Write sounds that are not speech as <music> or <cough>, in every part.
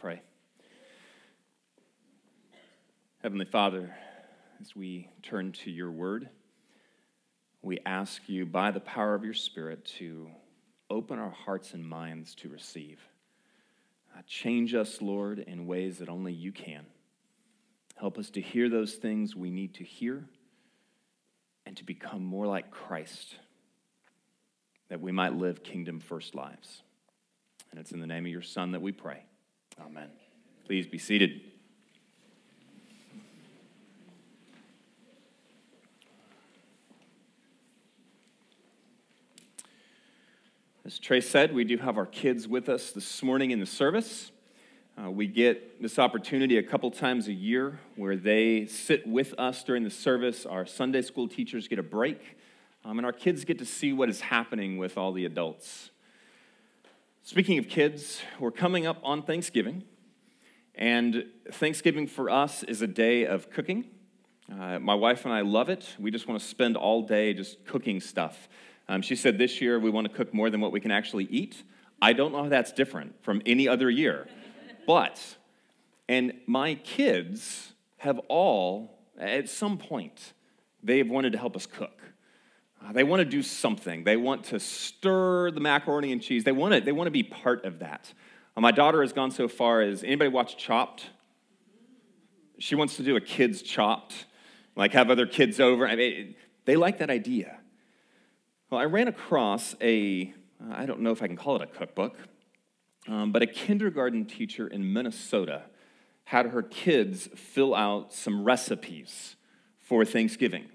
pray. Heavenly Father, as we turn to your word, we ask you by the power of your Spirit to open our hearts and minds to receive. Uh, change us, Lord, in ways that only you can. Help us to hear those things we need to hear and to become more like Christ, that we might live kingdom first lives. And it's in the name of your Son that we pray. Amen. Please be seated. As Trey said, we do have our kids with us this morning in the service. Uh, we get this opportunity a couple times a year where they sit with us during the service. Our Sunday school teachers get a break, um, and our kids get to see what is happening with all the adults. Speaking of kids, we're coming up on Thanksgiving, and Thanksgiving for us is a day of cooking. Uh, my wife and I love it. We just want to spend all day just cooking stuff. Um, she said this year we want to cook more than what we can actually eat. I don't know how that's different from any other year. <laughs> but, and my kids have all, at some point, they have wanted to help us cook. Uh, they want to do something. They want to stir the macaroni and cheese. They want to, they want to be part of that. Uh, my daughter has gone so far as anybody watch Chopped? She wants to do a kids Chopped, like have other kids over. I mean, they like that idea. Well, I ran across a, I don't know if I can call it a cookbook, um, but a kindergarten teacher in Minnesota had her kids fill out some recipes for Thanksgiving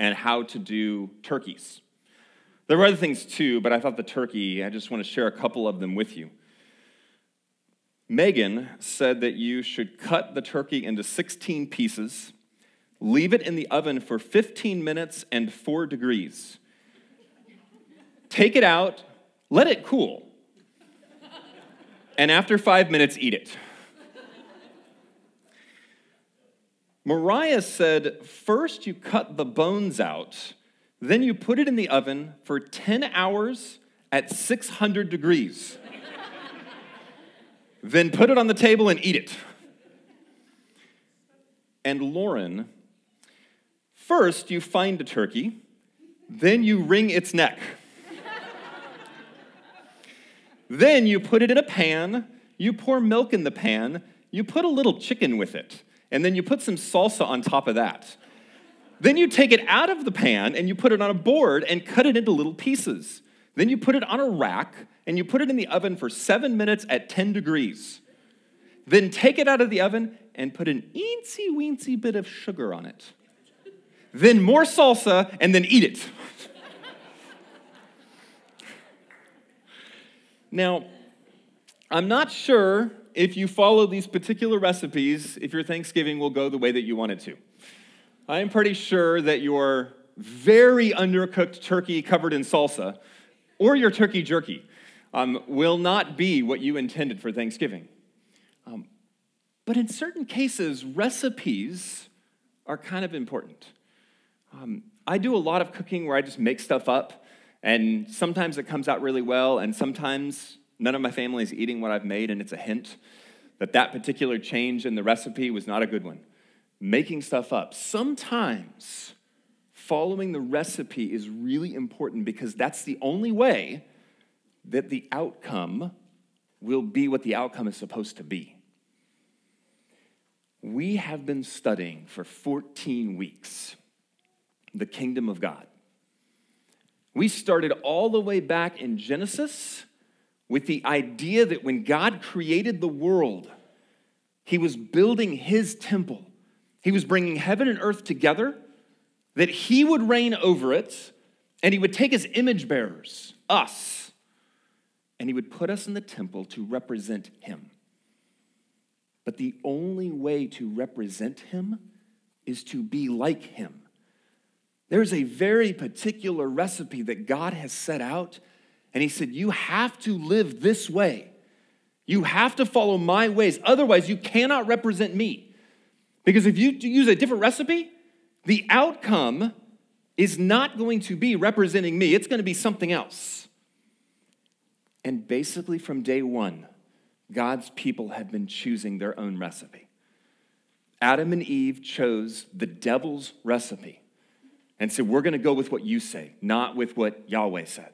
and how to do turkeys. There were other things too, but I thought the turkey, I just want to share a couple of them with you. Megan said that you should cut the turkey into 16 pieces, leave it in the oven for 15 minutes and 4 degrees take it out, let it cool, and after five minutes, eat it. Mariah said, First you cut the bones out, then you put it in the oven for 10 hours at 600 degrees. then put it on the table and eat it. And Lauren, first you find a turkey, then you wring its neck. Then you put it in a pan, you pour milk in the pan, you put a little chicken with it, and then you put some salsa on top of that. Then you take it out of the pan and you put it on a board and cut it into little pieces. Then you put it on a rack and you put it in the oven for seven minutes at 10 degrees. Then take it out of the oven and put an eensy weensy bit of sugar on it. Then more salsa and then eat it. <laughs> Now, I'm not sure if you follow these particular recipes, if your Thanksgiving will go the way that you want it to. I am pretty sure that your very undercooked turkey covered in salsa or your turkey jerky um, will not be what you intended for Thanksgiving. Um, but in certain cases, recipes are kind of important. Um, I do a lot of cooking where I just make stuff up and sometimes it comes out really well, and sometimes none of my family is eating what I've made, and it's a hint that that particular change in the recipe was not a good one. Making stuff up. Sometimes following the recipe is really important because that's the only way that the outcome will be what the outcome is supposed to be. We have been studying for 14 weeks the kingdom of God. We started all the way back in Genesis with the idea that when God created the world, he was building his temple. He was bringing heaven and earth together, that he would reign over it, and he would take his image bearers, us, and he would put us in the temple to represent him. But the only way to represent him is to be like him. There's a very particular recipe that God has set out, and He said, You have to live this way. You have to follow my ways. Otherwise, you cannot represent me. Because if you use a different recipe, the outcome is not going to be representing me, it's going to be something else. And basically, from day one, God's people have been choosing their own recipe. Adam and Eve chose the devil's recipe and said, We're going to go with what you say, not with what Yahweh said.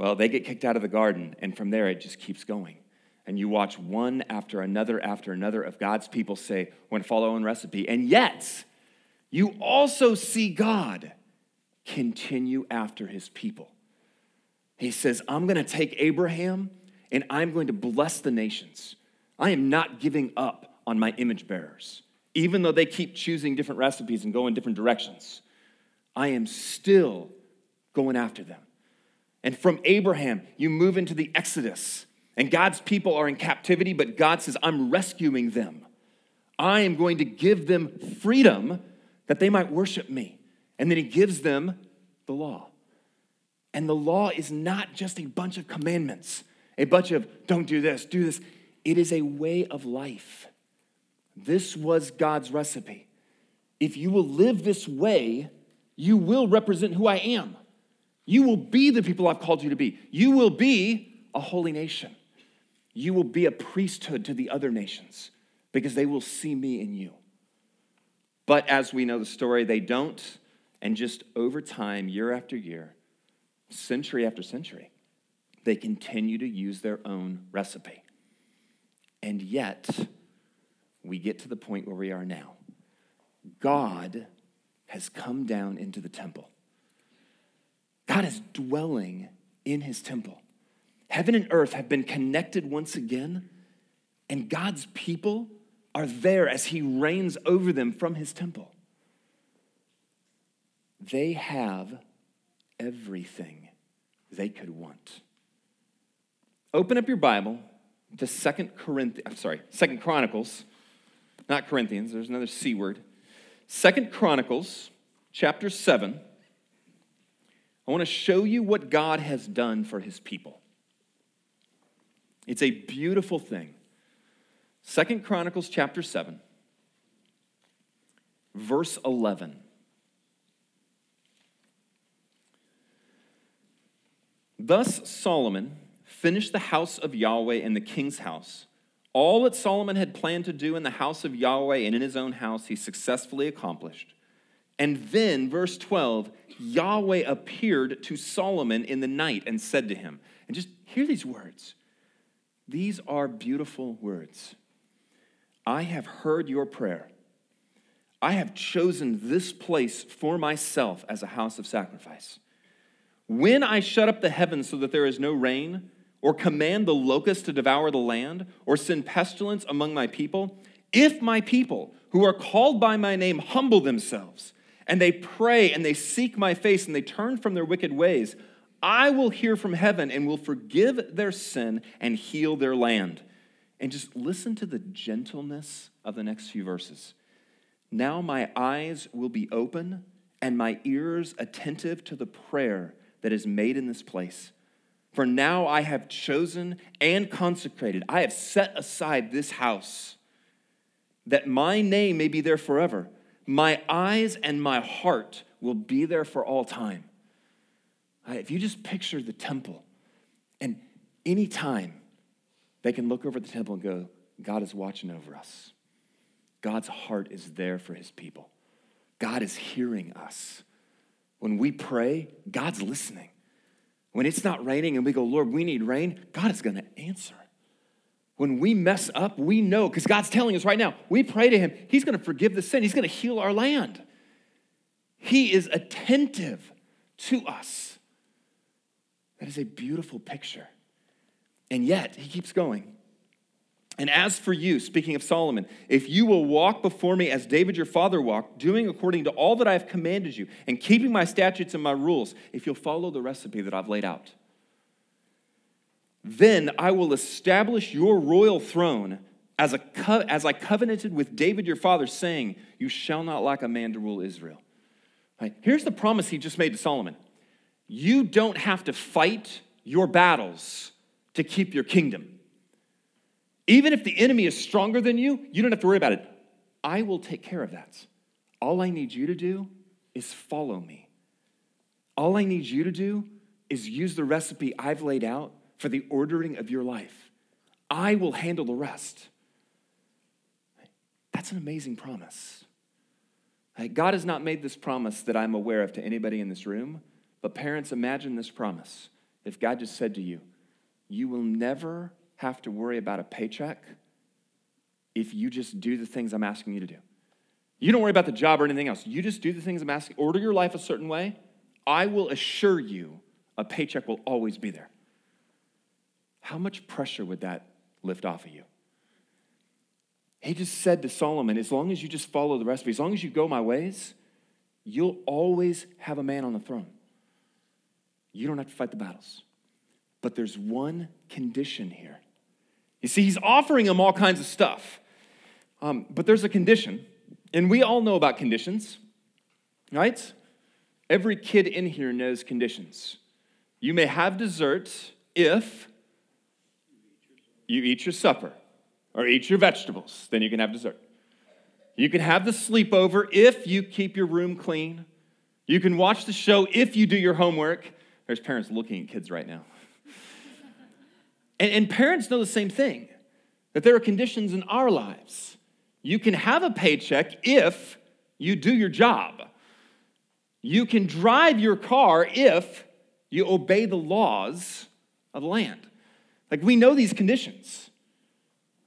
Well, they get kicked out of the garden, and from there it just keeps going. And you watch one after another after another of God's people say, We're going to follow own recipe. And yet, you also see God continue after his people. He says, I'm going to take Abraham and I'm going to bless the nations. I am not giving up on my image bearers. Even though they keep choosing different recipes and go in different directions, I am still going after them. And from Abraham, you move into the Exodus, and God's people are in captivity, but God says, I'm rescuing them. I am going to give them freedom that they might worship me. And then he gives them the law. And the law is not just a bunch of commandments, a bunch of don't do this, do this. It is a way of life. This was God's recipe. If you will live this way, you will represent who I am. You will be the people I've called you to be. You will be a holy nation. You will be a priesthood to the other nations because they will see me in you. But as we know the story, they don't. And just over time, year after year, century after century, they continue to use their own recipe. And yet, we get to the point where we are now. God has come down into the temple. God is dwelling in his temple. Heaven and earth have been connected once again, and God's people are there as he reigns over them from his temple. They have everything they could want. Open up your Bible to Second Corinthians, I'm sorry, Second Chronicles, not Corinthians, there's another C word. Second Chronicles, chapter 7. I want to show you what God has done for his people. It's a beautiful thing. Second Chronicles chapter 7, verse 11. Thus Solomon finished the house of Yahweh and the king's house. All that Solomon had planned to do in the house of Yahweh and in his own house, he successfully accomplished. And then, verse 12, Yahweh appeared to Solomon in the night and said to him, and just hear these words. These are beautiful words. I have heard your prayer. I have chosen this place for myself as a house of sacrifice. When I shut up the heavens so that there is no rain, or command the locust to devour the land, or send pestilence among my people, if my people who are called by my name humble themselves, and they pray and they seek my face and they turn from their wicked ways, I will hear from heaven and will forgive their sin and heal their land. And just listen to the gentleness of the next few verses. Now my eyes will be open and my ears attentive to the prayer that is made in this place. For now I have chosen and consecrated, I have set aside this house, that my name may be there forever. My eyes and my heart will be there for all time. If you just picture the temple, and any time they can look over the temple and go, God is watching over us. God's heart is there for his people. God is hearing us. When we pray, God's listening. When it's not raining and we go, Lord, we need rain, God is going to answer. When we mess up, we know, because God's telling us right now, we pray to Him, He's going to forgive the sin, He's going to heal our land. He is attentive to us. That is a beautiful picture. And yet, He keeps going. And as for you, speaking of Solomon, if you will walk before me as David your father walked, doing according to all that I have commanded you, and keeping my statutes and my rules, if you'll follow the recipe that I've laid out, then I will establish your royal throne as, a co- as I covenanted with David your father, saying, You shall not lack a man to rule Israel. Right? Here's the promise he just made to Solomon you don't have to fight your battles to keep your kingdom. Even if the enemy is stronger than you, you don't have to worry about it. I will take care of that. All I need you to do is follow me. All I need you to do is use the recipe I've laid out for the ordering of your life. I will handle the rest. That's an amazing promise. God has not made this promise that I'm aware of to anybody in this room, but parents, imagine this promise. If God just said to you, You will never have to worry about a paycheck if you just do the things I'm asking you to do. You don't worry about the job or anything else. You just do the things I'm asking, order your life a certain way. I will assure you a paycheck will always be there. How much pressure would that lift off of you? He just said to Solomon, as long as you just follow the recipe, as long as you go my ways, you'll always have a man on the throne. You don't have to fight the battles. But there's one condition here. You see, he's offering him all kinds of stuff. Um, but there's a condition, and we all know about conditions, right? Every kid in here knows conditions. You may have dessert if you eat your supper or eat your vegetables, then you can have dessert. You can have the sleepover if you keep your room clean. You can watch the show if you do your homework. There's parents looking at kids right now. <laughs> and, and parents know the same thing that there are conditions in our lives. You can have a paycheck if you do your job. You can drive your car if you obey the laws of the land. Like we know these conditions.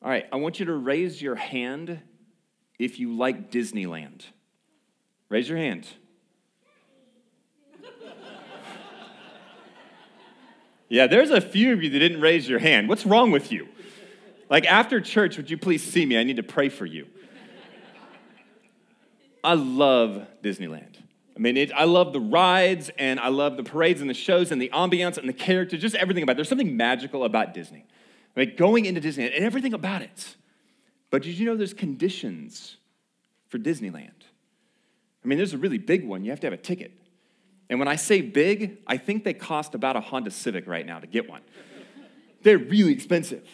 All right, I want you to raise your hand if you like Disneyland. Raise your hand. yeah, there's a few of you that didn't raise your hand. What's wrong with you? Like after church, would you please see me? I need to pray for you. I love Disneyland. I mean, it, I love the rides and I love the parades and the shows and the ambiance and the characters, just everything about it. There's something magical about Disney. I mean, going into Disneyland and everything about it. But did you know there's conditions for Disneyland? I mean, there's a really big one. You have to have a ticket. And when I say big, I think they cost about a Honda Civic right now to get one. They're really expensive.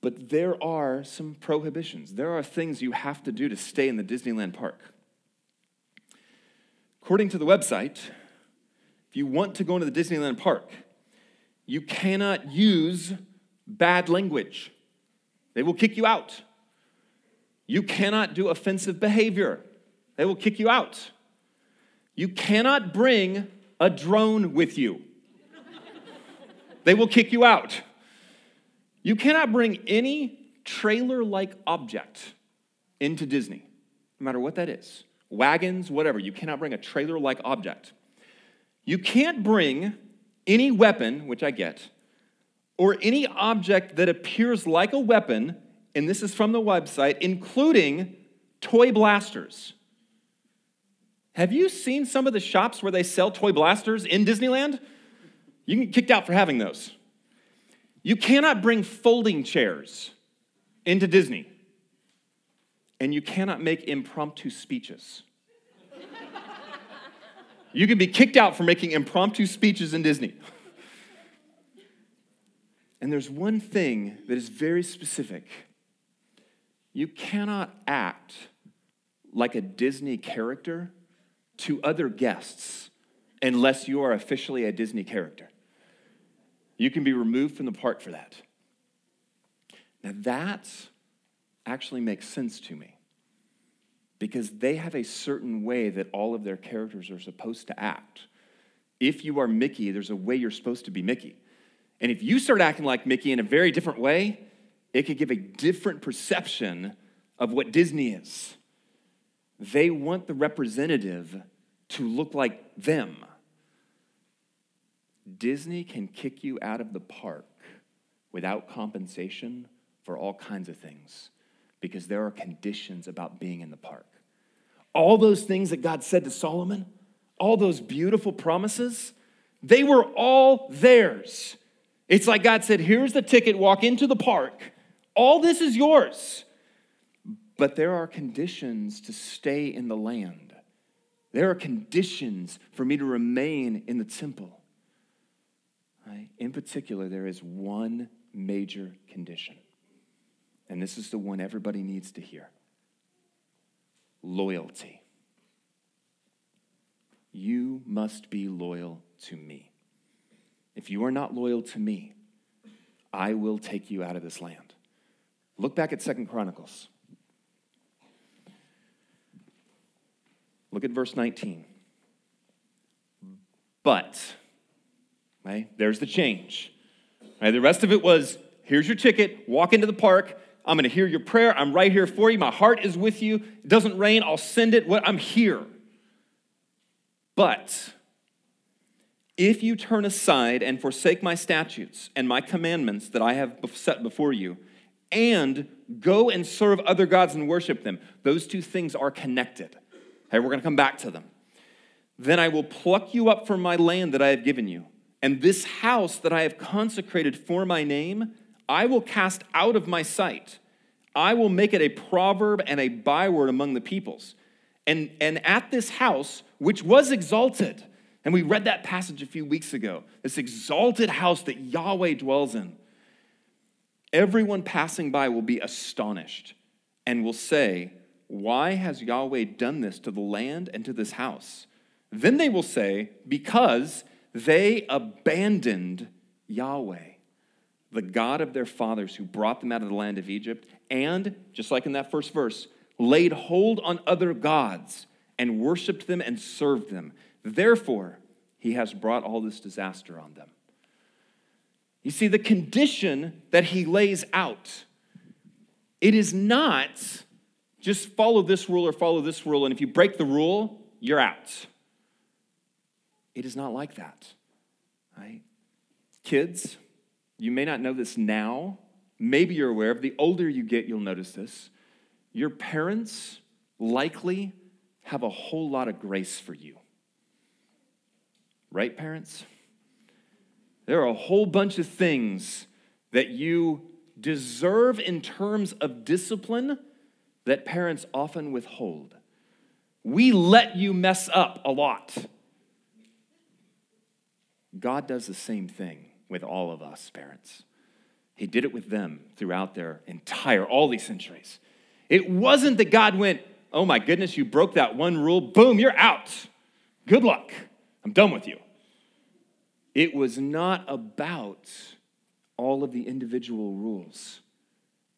But there are some prohibitions. There are things you have to do to stay in the Disneyland park. According to the website, if you want to go into the Disneyland park, you cannot use bad language. They will kick you out. You cannot do offensive behavior. They will kick you out. You cannot bring a drone with you. they will kick you out. You cannot bring any trailer like object into Disney, no matter what that is wagons, whatever. You cannot bring a trailer like object. You can't bring any weapon, which I get, or any object that appears like a weapon, and this is from the website, including toy blasters. Have you seen some of the shops where they sell toy blasters in Disneyland? You can get kicked out for having those. You cannot bring folding chairs into Disney and you cannot make impromptu speeches. you can be kicked out for making impromptu speeches in Disney. and there's one thing that is very specific you cannot act like a Disney character to other guests unless you are officially a Disney character. You can be removed from the park for that. Now, that's actually makes sense to me because they have a certain way that all of their characters are supposed to act. If you are Mickey, there's a way you're supposed to be Mickey. And if you start acting like Mickey in a very different way, it could give a different perception of what Disney is. They want the representative to look like them. Disney can kick you out of the park without compensation for all kinds of things because there are conditions about being in the park. All those things that God said to Solomon, all those beautiful promises, they were all theirs. It's like God said, Here's the ticket, walk into the park. All this is yours. But there are conditions to stay in the land. There are conditions for me to remain in the temple. In particular, there is one major condition and this is the one everybody needs to hear loyalty. You must be loyal to me. If you are not loyal to me, I will take you out of this land. Look back at Second Chronicles. Look at verse 19. But, right, there's the change. Right, the rest of it was here's your ticket, walk into the park. I'm going to hear your prayer. I'm right here for you. My heart is with you. It doesn't rain, I'll send it. I'm here. But if you turn aside and forsake my statutes and my commandments that I have set before you, and go and serve other gods and worship them, those two things are connected. Okay, we're going to come back to them. Then I will pluck you up from my land that I have given you, and this house that I have consecrated for my name, I will cast out of my sight. I will make it a proverb and a byword among the peoples. And, and at this house, which was exalted, and we read that passage a few weeks ago, this exalted house that Yahweh dwells in, everyone passing by will be astonished and will say, Why has Yahweh done this to the land and to this house? Then they will say, Because they abandoned Yahweh, the God of their fathers who brought them out of the land of Egypt, and, just like in that first verse, laid hold on other gods and worshiped them and served them. Therefore, he has brought all this disaster on them. You see, the condition that he lays out, it is not just follow this rule or follow this rule, and if you break the rule, you're out. It is not like that. Right? Kids, you may not know this now. Maybe you're aware of. The older you get, you'll notice this. Your parents likely have a whole lot of grace for you. Right, parents? There are a whole bunch of things that you deserve in terms of discipline that parents often withhold. We let you mess up a lot. God does the same thing with all of us, parents. He did it with them throughout their entire, all these centuries. It wasn't that God went, oh my goodness, you broke that one rule, boom, you're out. Good luck. I'm done with you. It was not about all of the individual rules,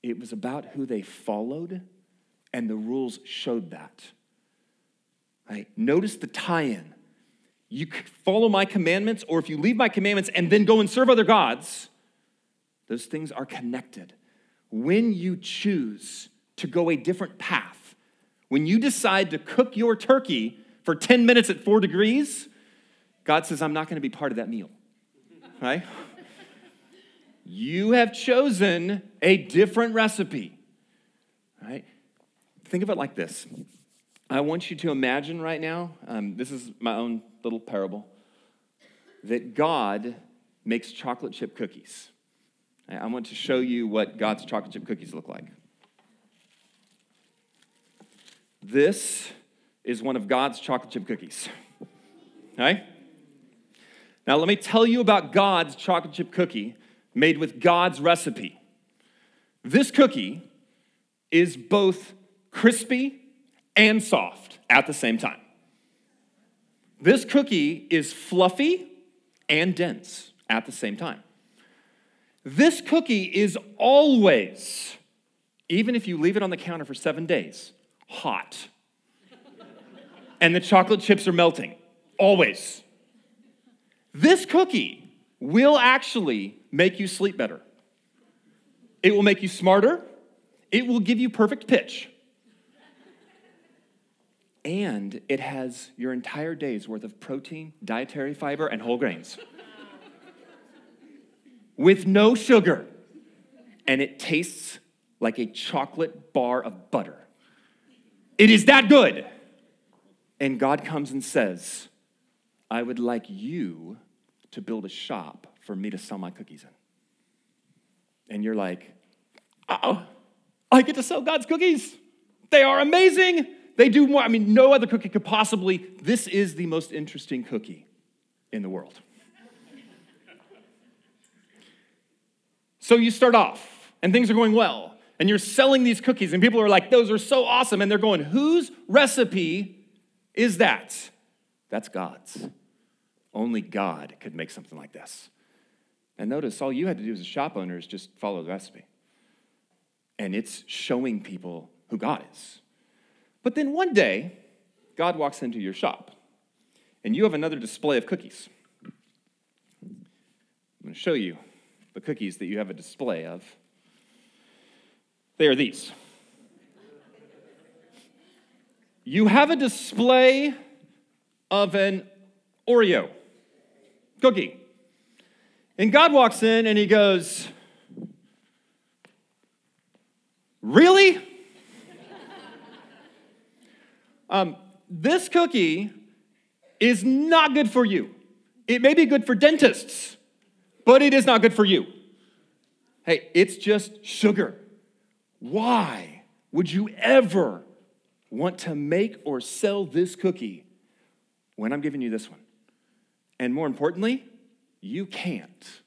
it was about who they followed, and the rules showed that. Right? Notice the tie in. You follow my commandments, or if you leave my commandments and then go and serve other gods, those things are connected. When you choose to go a different path, when you decide to cook your turkey for 10 minutes at four degrees, God says, I'm not going to be part of that meal. Right? you have chosen a different recipe. Right? Think of it like this. I want you to imagine right now, um, this is my own little parable, that God makes chocolate chip cookies. I want to show you what God's chocolate chip cookies look like. This is one of God's chocolate chip cookies. Okay? Now, let me tell you about God's chocolate chip cookie made with God's recipe. This cookie is both crispy and soft at the same time. This cookie is fluffy and dense at the same time. This cookie is always, even if you leave it on the counter for seven days, hot. <laughs> and the chocolate chips are melting. Always. This cookie will actually make you sleep better. It will make you smarter. It will give you perfect pitch. And it has your entire day's worth of protein, dietary fiber, and whole grains with no sugar. And it tastes like a chocolate bar of butter. It is that good. And God comes and says, I would like you to build a shop for me to sell my cookies in. And you're like, oh, I get to sell God's cookies. They are amazing. They do more. I mean, no other cookie could possibly. This is the most interesting cookie in the world. <laughs> so you start off, and things are going well and you're selling these cookies, and people are like, those are so awesome. And they're going, whose recipe is that? That's God's. Only God could make something like this. And notice all you had to do as a shop owner is just follow the recipe. And it's showing people who God is. But then one day, God walks into your shop and you have another display of cookies. I'm going to show you the cookies that you have a display of. They are these. You have a display of an Oreo cookie. And God walks in and he goes, Really? Um, this cookie is not good for you. It may be good for dentists, but it is not good for you. Hey, it's just sugar. Why would you ever want to make or sell this cookie when I'm giving you this one? And more importantly, you can't.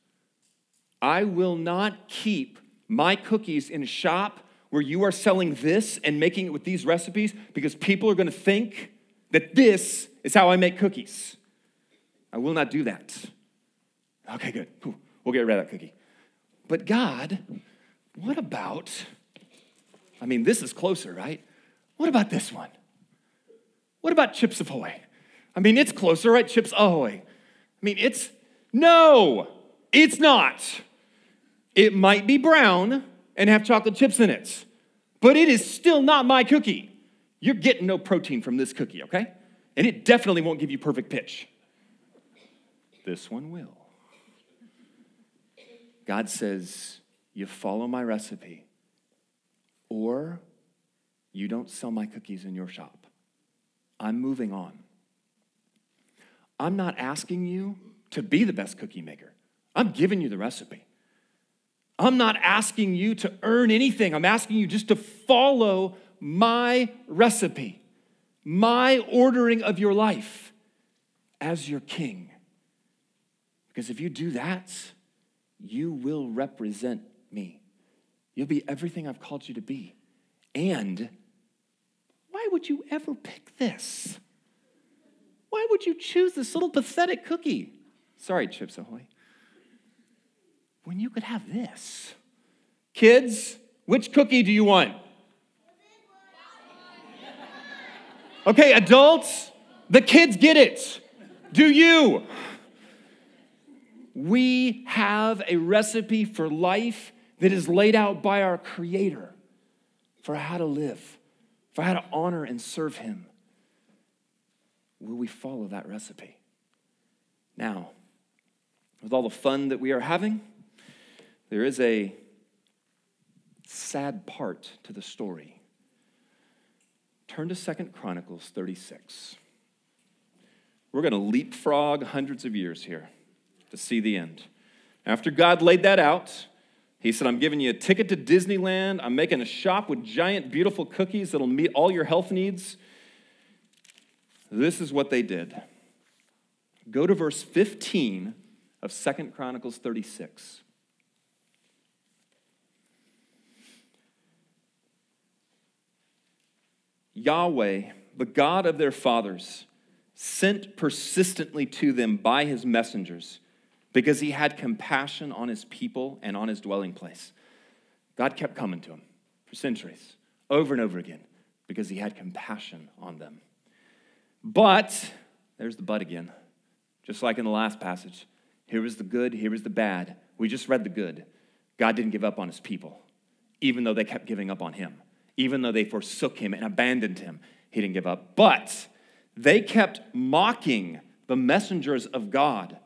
I will not keep my cookies in a shop where you are selling this and making it with these recipes because people are going to think that this is how I make cookies. I will not do that. Okay, good. We'll get rid of that cookie. But God, what about, I mean, this is closer, right? What about this one? What about Chips Ahoy? I mean, it's closer, right? Chips Ahoy. I mean, it's, no, it's not. It might be brown and have chocolate chips in it, but it is still not my cookie. You're getting no protein from this cookie, okay? And it definitely won't give you perfect pitch. This one will. God says, You follow my recipe, or you don't sell my cookies in your shop. I'm moving on. I'm not asking you to be the best cookie maker. I'm giving you the recipe. I'm not asking you to earn anything. I'm asking you just to follow my recipe, my ordering of your life as your king. Because if you do that, you will represent me. You'll be everything I've called you to be. And why would you ever pick this? Why would you choose this little pathetic cookie? Sorry, Chips Ahoy. When you could have this. Kids, which cookie do you want? Okay, adults, the kids get it. Do you? We have a recipe for life that is laid out by our Creator for how to live, for how to honor and serve Him. Will we follow that recipe? Now, with all the fun that we are having, there is a sad part to the story. Turn to Second Chronicles 36. We're going to leapfrog hundreds of years here to see the end. After God laid that out, he said, I'm giving you a ticket to Disneyland. I'm making a shop with giant, beautiful cookies that'll meet all your health needs. This is what they did. Go to verse 15 of Second Chronicles 36. Yahweh, the God of their fathers, sent persistently to them by his messengers because he had compassion on his people and on his dwelling place. God kept coming to him for centuries, over and over again, because he had compassion on them. But, there's the but again, just like in the last passage. Here was the good, here was the bad. We just read the good. God didn't give up on his people, even though they kept giving up on him. Even though they forsook him and abandoned him, he didn't give up. But they kept mocking the messengers of God,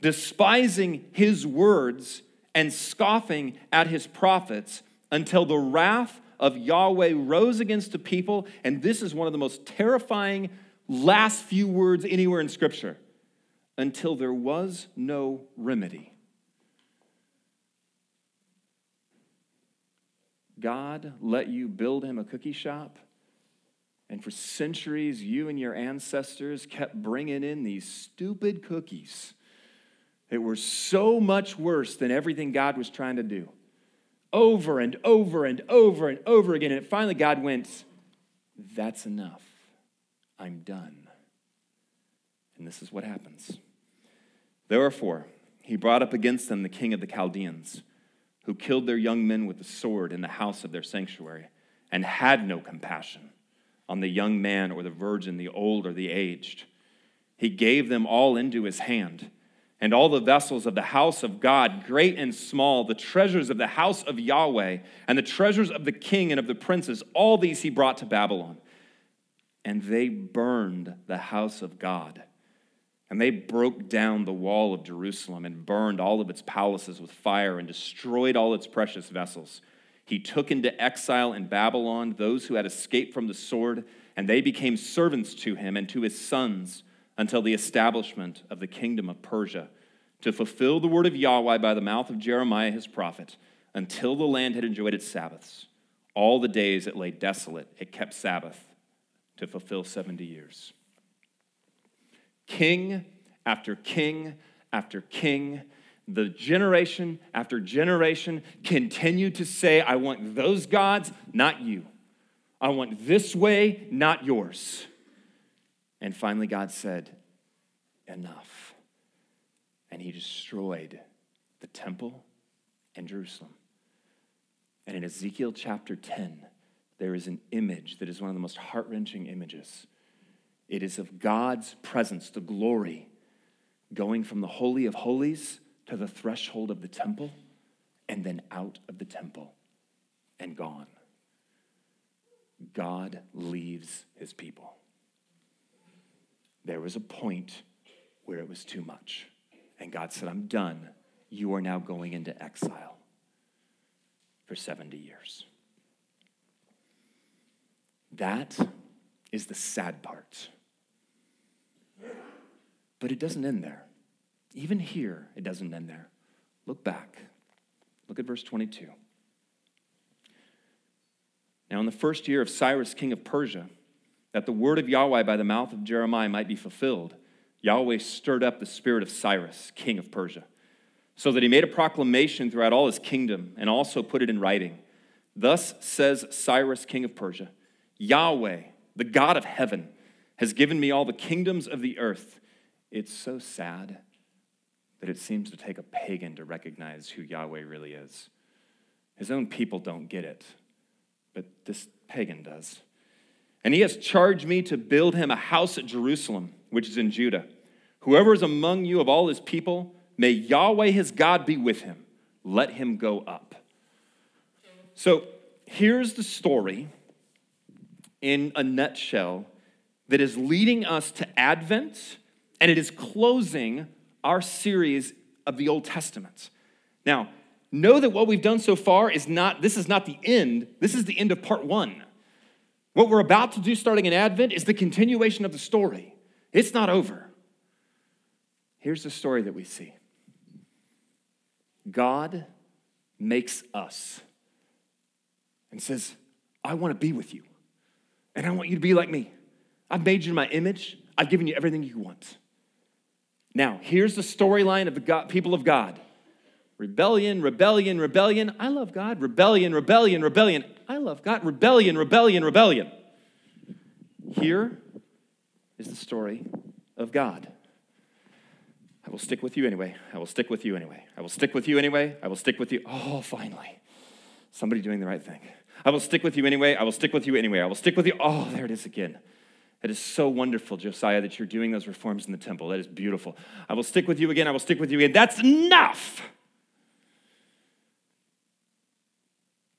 despising his words and scoffing at his prophets until the wrath of Yahweh rose against the people. And this is one of the most terrifying last few words anywhere in Scripture until there was no remedy. God let you build him a cookie shop, and for centuries, you and your ancestors kept bringing in these stupid cookies that were so much worse than everything God was trying to do. Over and over and over and over again. And finally, God went, That's enough. I'm done. And this is what happens. Therefore, he brought up against them the king of the Chaldeans, who killed their young men with the sword in the house of their sanctuary, and had no compassion on the young man or the virgin, the old or the aged. He gave them all into his hand, and all the vessels of the house of God, great and small, the treasures of the house of Yahweh, and the treasures of the king and of the princes, all these he brought to Babylon. And they burned the house of God and they broke down the wall of Jerusalem and burned all of its palaces with fire and destroyed all its precious vessels. He took into exile in Babylon those who had escaped from the sword, and they became servants to him and to his sons until the establishment of the kingdom of Persia, to fulfill the word of Yahweh by the mouth of Jeremiah his prophet, until the land had enjoyed its Sabbaths. All the days it lay desolate, it kept Sabbath to fulfill 70 years. King after king after king, the generation after generation continued to say, I want those gods, not you. I want this way, not yours. And finally, God said, Enough. And he destroyed the temple and Jerusalem. And in Ezekiel chapter 10, there is an image that is one of the most heart wrenching images it is of God's presence, the glory, going from the Holy of Holies to the threshold of the temple and then out of the temple and gone. God leaves his people. There was a point where it was too much. And God said, I'm done. You are now going into exile for 70 years. That is the sad part. But it doesn't end there. Even here, it doesn't end there. Look back. Look at verse 22. Now, in the first year of Cyrus, king of Persia, that the word of Yahweh by the mouth of Jeremiah might be fulfilled, Yahweh stirred up the spirit of Cyrus, king of Persia, so that he made a proclamation throughout all his kingdom and also put it in writing. Thus says Cyrus, king of Persia Yahweh, the God of heaven, has given me all the kingdoms of the earth it's so sad that it seems to take a pagan to recognize who Yahweh really is. His own people don't get it, but this pagan does. And he has charged me to build him a house at Jerusalem, which is in Judah. Whoever is among you of all his people, may Yahweh his God be with him. Let him go up. So here's the story in a nutshell that is leading us to Advent and it is closing our series of the Old Testament. Now, know that what we've done so far is not, this is not the end, this is the end of part one. What we're about to do starting in Advent is the continuation of the story. It's not over. Here's the story that we see God makes us and says, I want to be with you, and I want you to be like me. I've made you in my image, I've given you everything you want. Now, here's the storyline of the God, people of God rebellion, rebellion, rebellion. I love God. Rebellion, rebellion, rebellion. I love God. Rebellion, rebellion, rebellion. Here is the story of God. I will stick with you anyway. I will stick with you anyway. I will stick with you anyway. I will stick with you. Oh, finally. Somebody doing the right thing. I will stick with you anyway. I will stick with you anyway. I will stick with you. Oh, there it is again. It is so wonderful, Josiah, that you're doing those reforms in the temple. That is beautiful. I will stick with you again. I will stick with you again. That's enough.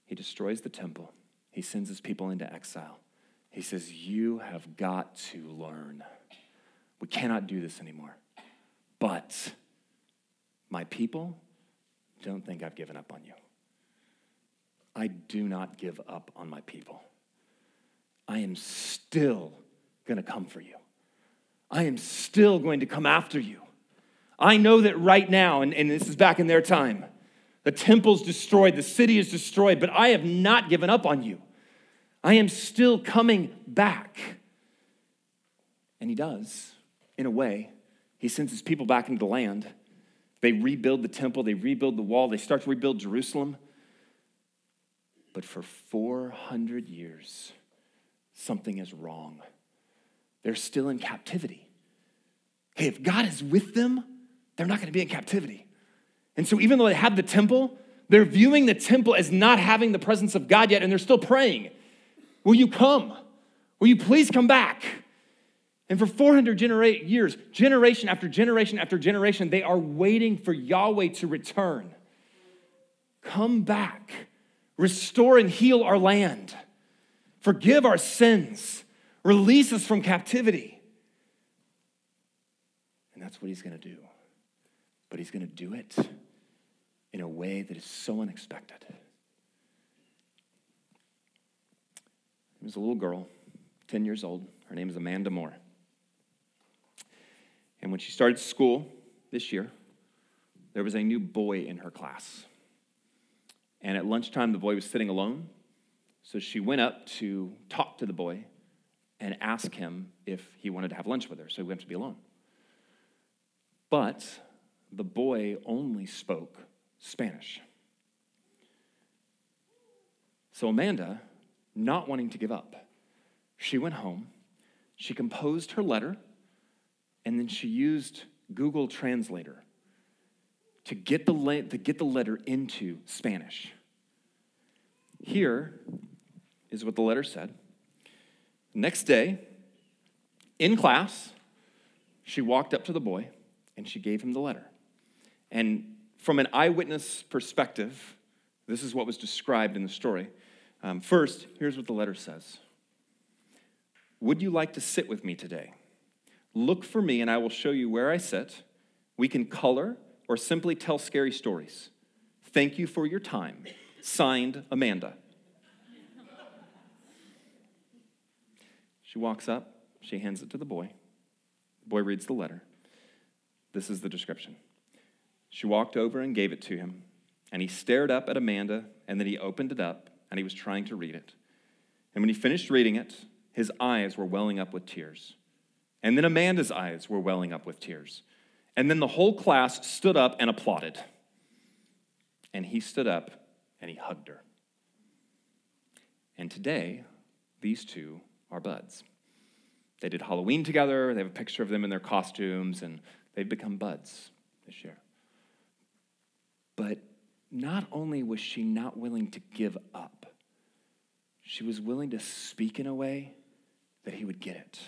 He destroys the temple, he sends his people into exile. He says, You have got to learn. We cannot do this anymore. But my people don't think I've given up on you. I do not give up on my people. I am still going to come for you. I am still going to come after you. I know that right now, and, and this is back in their time, the temple's destroyed, the city is destroyed, but I have not given up on you. I am still coming back. And he does, in a way. He sends his people back into the land. They rebuild the temple, they rebuild the wall, they start to rebuild Jerusalem. But for 400 years, something is wrong they're still in captivity. Hey, if God is with them, they're not going to be in captivity. And so, even though they have the temple, they're viewing the temple as not having the presence of God yet, and they're still praying, Will you come? Will you please come back? And for 400 genera- years, generation after generation after generation, they are waiting for Yahweh to return. Come back, restore and heal our land, forgive our sins, release us from captivity. And that's what he's going to do. But he's going to do it in a way that is so unexpected. There was a little girl, 10 years old. Her name is Amanda Moore. And when she started school this year, there was a new boy in her class. And at lunchtime, the boy was sitting alone. So she went up to talk to the boy and ask him if he wanted to have lunch with her. So he went to be alone. But the boy only spoke Spanish. So Amanda, not wanting to give up, she went home, she composed her letter and then she used Google Translator to get the, to get the letter into Spanish. Here is what the letter said. Next day, in class, she walked up to the boy and she gave him the letter. And from an eyewitness perspective, this is what was described in the story. Um, first, here's what the letter says Would you like to sit with me today? Look for me, and I will show you where I sit. We can color or simply tell scary stories. Thank you for your time. Signed, Amanda. She walks up, she hands it to the boy. The boy reads the letter. This is the description. She walked over and gave it to him, and he stared up at Amanda, and then he opened it up, and he was trying to read it. And when he finished reading it, his eyes were welling up with tears. And then Amanda's eyes were welling up with tears. And then the whole class stood up and applauded. And he stood up and he hugged her. And today, these two are buds. They did Halloween together, they have a picture of them in their costumes, and they've become buds this year. But not only was she not willing to give up, she was willing to speak in a way that he would get it.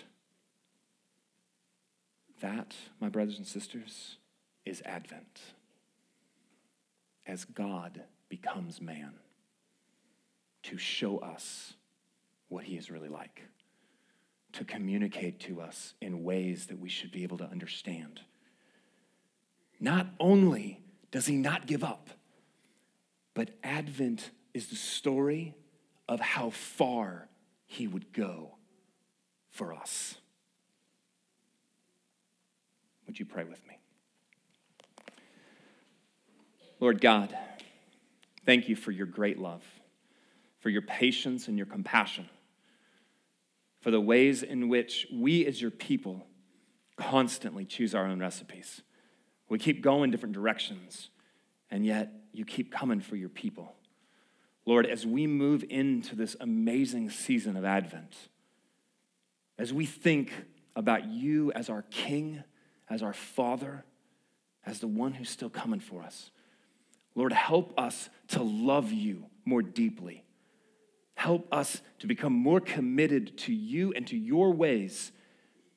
That, my brothers and sisters, is Advent. As God becomes man to show us what he is really like, to communicate to us in ways that we should be able to understand. Not only does he not give up, but Advent is the story of how far he would go for us. Would you pray with me? Lord God, thank you for your great love, for your patience and your compassion, for the ways in which we as your people constantly choose our own recipes. We keep going different directions, and yet you keep coming for your people. Lord, as we move into this amazing season of Advent, as we think about you as our King, as our Father, as the one who's still coming for us. Lord, help us to love you more deeply. Help us to become more committed to you and to your ways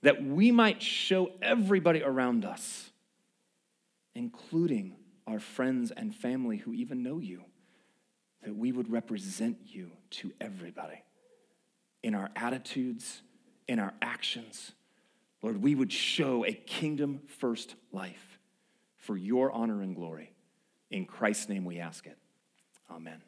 that we might show everybody around us, including our friends and family who even know you, that we would represent you to everybody in our attitudes, in our actions Lord, we would show a kingdom first life for your honor and glory. In Christ's name we ask it. Amen.